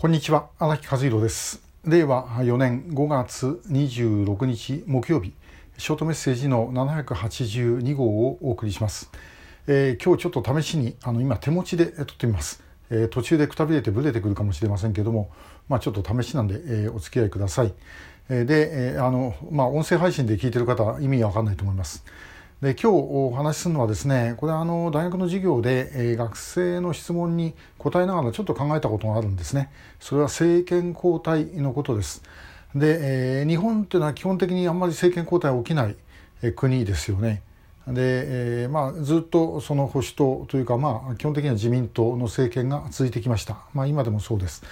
こんにちは荒木和弘です。令和4年5月26日木曜日ショートメッセージの782号をお送りします、えー、今日ちょっと試しにあの今手持ちで撮ってみます、えー、途中でくたびれてブレてくるかもしれませんけどもまあちょっと試しなんで、えー、お付き合いください、で、えあのまあ音声配信で聞いてる方は意味わかんないと思います。で今日お話しするのはですねこれはあの大学の授業で、えー、学生の質問に答えながらちょっと考えたことがあるんですね。それは政権交代のことです。で、えー、日本というのは基本的にあんまり政権交代起きない、えー、国ですよね。で、えーまあ、ずっとその保守党というか、まあ、基本的には自民党の政権が続いてきました、まあ、今でもそうです。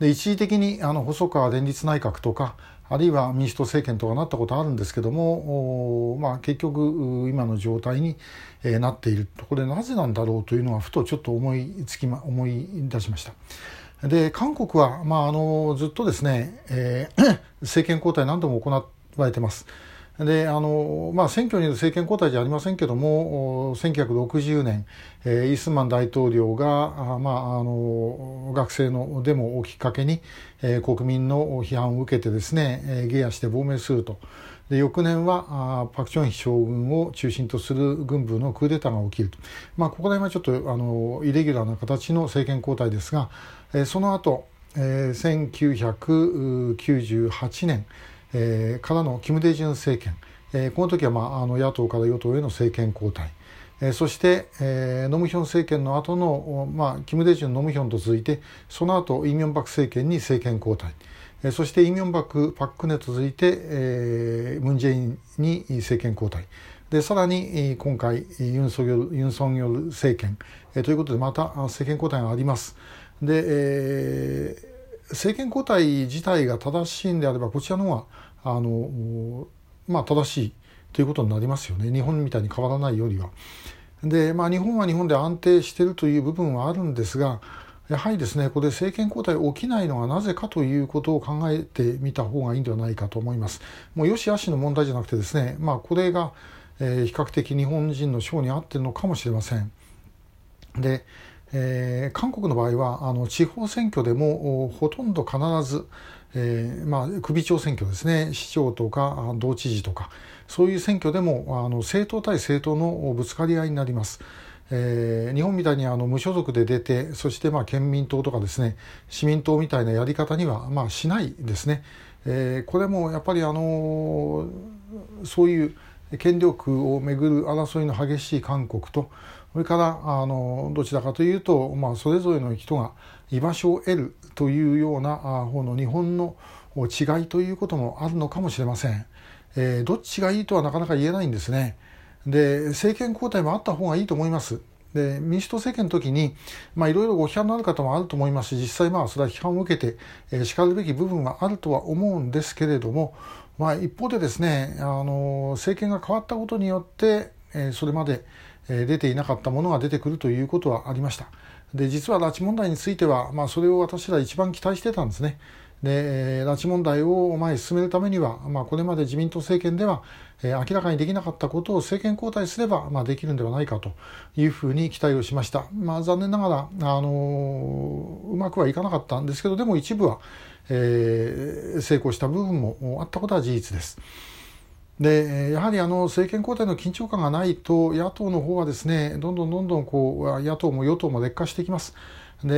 で一時的にあの細川連立内閣とかあるいは民主党政権とかなったことあるんですけども、まあ、結局今の状態に、なっているとこれなぜなんだろうというのはふとちょっと思いつき、ま、思い出しました。で韓国は、まあ、あのずっとですね、えー、政権交代何度も行われてます。であのまあ、選挙による政権交代じゃありませんけども1960年、えー、イースマン大統領があ、まあ、あの学生のデモをきっかけに、えー、国民の批判を受けてですね、下野して亡命すると。で翌年はあパク・チョンヒ将軍を中心とする軍部のクーデターが起きると、まあ、ここら辺はちょっとあのイレギュラーな形の政権交代ですが、えー、その後、えー、1998年えー、からのキム・デジュン政権、えー、この時は、まあ、あの野党から与党への政権交代、えー、そして、えー、ノムヒョン政権の後の、まあ、キム・デジュン、ノムヒョンと続いてその後イ・ミョンバク政権に政権交代、えー、そしてイ・ミョンバク、パク・クネと続いて、えー、ムン・ジェインに政権交代。でさらに今回ユン・ソギョルユン・ソン・ヨル政権、えー、ということでまた政権交代があります。で、えー政権交代自体が正しいんであればこちらの方があの、まあ、正しいということになりますよね日本みたいに変わらないよりは。でまあ日本は日本で安定しているという部分はあるんですがやはりですねこれ政権交代起きないのはなぜかということを考えてみた方がいいんではないかと思います。もうよしあしの問題じゃなくてですねまあこれが、えー、比較的日本人の性に合っているのかもしれません。でえー、韓国の場合はあの地方選挙でもほとんど必ず、えーまあ、首長選挙ですね。市長とか道知事とか。そういう選挙でもあの政党対政党のぶつかり合いになります。えー、日本みたいにあの無所属で出てそしてまあ県民党とかですね。市民党みたいなやり方にはまあしないですね、えー、これもやっぱりあのそういう権力をめぐる争いの激しい韓国とそれからあのどちらかというと、まあ、それぞれの人が居場所を得るというような方の日本の違いということもあるのかもしれません。えー、どっちがいいとはなかなか言えないんですね。で政権交代もあった方がいいと思います。で民主党政権の時にいろいろご批判のある方もあると思いますし実際まあそれは批判を受けて、えー、しかるべき部分はあるとは思うんですけれども、まあ、一方でですねあの政権が変わったことによって、えー、それまで出ていなかったものが出てくるということはありました。で実は拉致問題については、まあ、それを私ら一番期待してたんですね。で拉致問題を前に進めるためには、まあ、これまで自民党政権では、明らかにできなかったことを政権交代すれば、まあ、できるんではないかというふうに期待をしました。まあ、残念ながら、あの、うまくはいかなかったんですけどでも一部は、えー、成功した部分もあったことは事実です。でやはりあの政権交代の緊張感がないと野党の方はですねどんどんどんどんこう野党も与党も劣化していきます。で、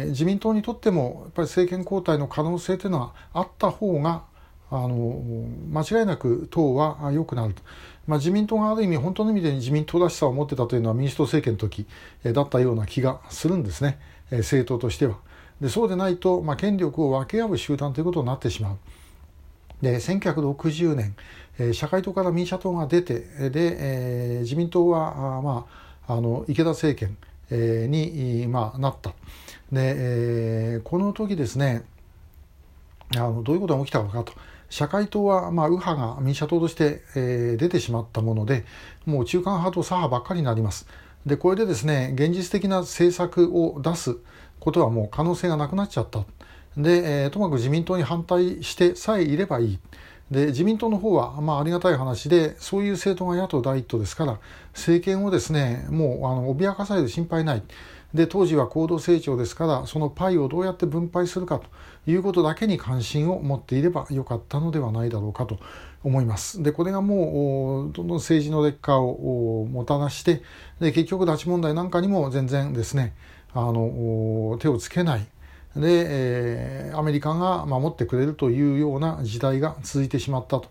えー、自民党にとってもやっぱり政権交代の可能性というのはあった方があの間違いなく党は良くなると、まあ、自民党がある意味本当の意味で自民党らしさを持ってたというのは民主党政権の時だったような気がするんですね政党としては。でそうでないと、まあ、権力を分け合う集団ということになってしまう。で1960年、社会党から民社党が出てで、自民党はあ、まあ、あの池田政権、に、まあ、なったで、この時ですねあのどういうことが起きたのかと社会党は、まあ、右派が民社党として、え、出てしまったものでもう中間派と左派ばっかりになります。でこれでですね現実的な政策を出すことはもう可能性がなくなっちゃった。で、えー、ともかく自民党に反対してさえいればいい。で自民党の方は、まあ、ありがたい話でそういう政党が野党第一党ですから政権をですねもうあの脅かされる心配ないで当時は高度成長ですからそのパイをどうやって分配するかということだけに関心を持っていればよかったのではないだろうかと思います。でこれがもうどんどん政治の劣化をもたらしてで結局拉致問題なんかにも全然ですねあの手をつけないで、えー、アメリカが守ってくれるというような時代が続いてしまったと。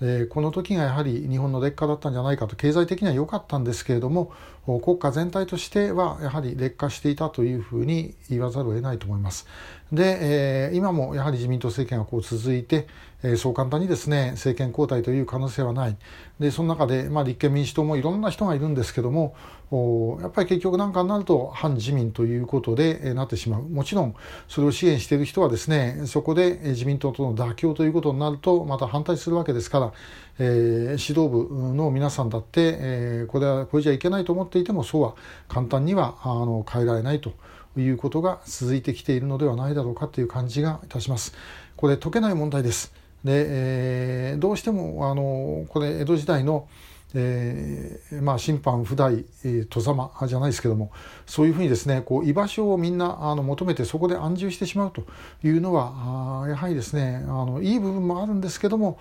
えこの時がやはり日本の劣化だったんじゃないかと経済的には良かったんですけれども国家全体としてはやはり劣化していたというふうに言わざるを得ないと思います。で、えー、今もやはり自民党政権がこう続いて、えー、そう簡単にですね政権交代という可能性はないでその中で、まあ、立憲民主党もいろんな人がいるんですけどもおやっぱり結局何かになると反自民ということで、えー、なってしまうもちろんそれを支援している人はですねそこで自民党との妥協ということになるとまた反対するわけですから、えー、指導部の皆さんだって、えー、これはこれじゃいけないと思っていてもそうは簡単にはあの変えられないと。いうことが続いてきているのではないだろうかという感じがいたします。これ解けない問題です。で、えー、どうしてもあのこれ江戸時代のえー、まあ審判不代戸様じゃないですけどもそういうふうにですねこう居場所をみんなあの求めてそこで安住してしまうというのはあやはりですねあのいい部分もあるんですけども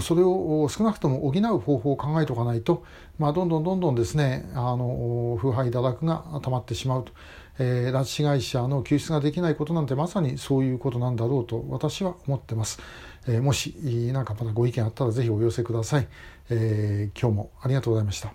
それを少なくとも補う方法を考えておかないと、まあ、どんどんどんどんですねあの腐敗堕落が溜まってしまうと。えー、拉致被害者の救出ができないことなんてまさにそういうことなんだろうと私は思ってます。えー、もし何かまだご意見あったらぜひお寄せください。えー、今日もありがとうございました。